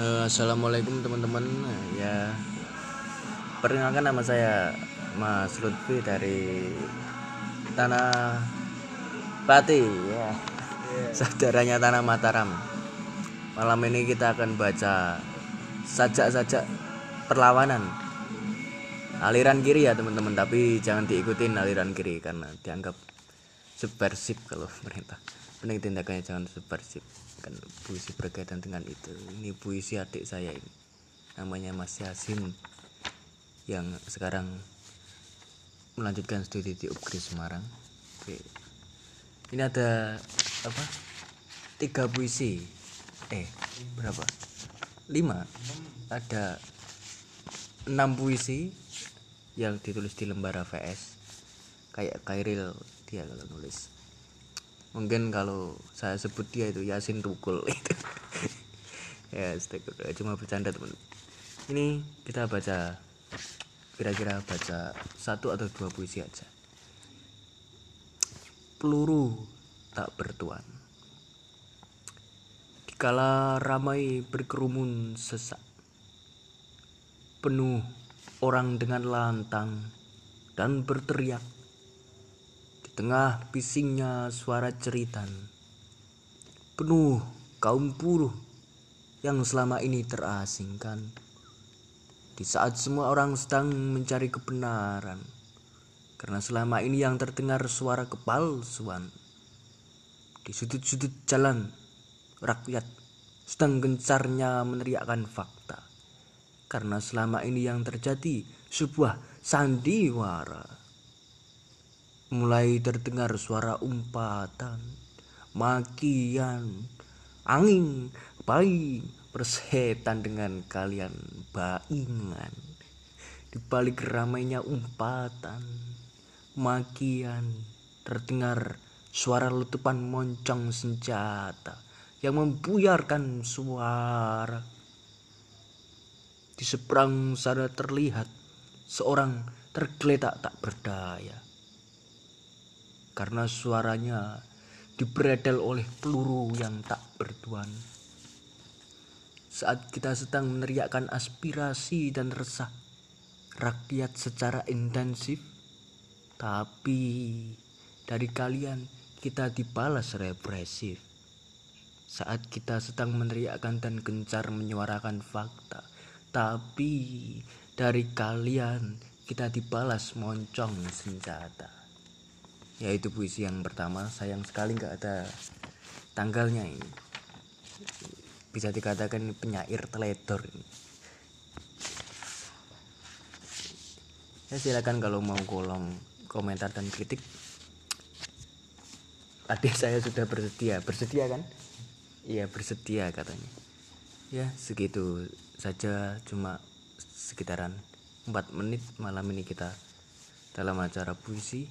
Eh, Assalamualaikum teman-teman. Ya perkenalkan nama saya Mas Lutfi dari tanah Pati ya. Saudaranya tanah Mataram. Malam ini kita akan baca sajak-sajak perlawanan. Aliran kiri ya teman-teman tapi jangan diikutin aliran kiri karena dianggap subversif kalau pemerintah. Mending tindakannya jangan subversif kan puisi berkaitan dengan itu. Ini puisi adik saya ini. Namanya Mas Yasin. Yang sekarang melanjutkan studi di UPGRI Semarang. Oke. ini ada apa? Tiga puisi. Eh berapa? Lima. Ada enam puisi yang ditulis di lembar VS kayak Kairil dia kalau nulis. Mungkin kalau saya sebut dia itu Yasin Tukul itu. Ya astagfirullah. Cuma bercanda teman. Ini kita baca kira-kira baca satu atau dua puisi aja. Peluru tak bertuan. Dikala ramai berkerumun sesak penuh orang dengan lantang dan berteriak tengah bisingnya suara ceritan. Penuh kaum buruh yang selama ini terasingkan. Di saat semua orang sedang mencari kebenaran karena selama ini yang terdengar suara kepalsuan. Di sudut-sudut jalan rakyat sedang gencarnya meneriakkan fakta karena selama ini yang terjadi sebuah sandiwara mulai terdengar suara umpatan makian angin bayi persetan dengan kalian baingan. Di balik ramainya umpatan makian terdengar suara letupan moncong senjata yang membuyarkan suara. Di seberang sana terlihat seorang tergeletak tak berdaya karena suaranya diberedel oleh peluru yang tak bertuan. Saat kita sedang meneriakkan aspirasi dan resah rakyat secara intensif, tapi dari kalian kita dibalas represif. Saat kita sedang meneriakkan dan gencar menyuarakan fakta, tapi dari kalian kita dibalas moncong senjata yaitu puisi yang pertama sayang sekali nggak ada tanggalnya ini. Bisa dikatakan penyair teledor ini. ya silakan kalau mau kolom komentar dan kritik. Adik saya sudah bersedia. Bersedia kan? Iya bersedia katanya. Ya segitu saja. Cuma sekitaran 4 menit malam ini kita dalam acara puisi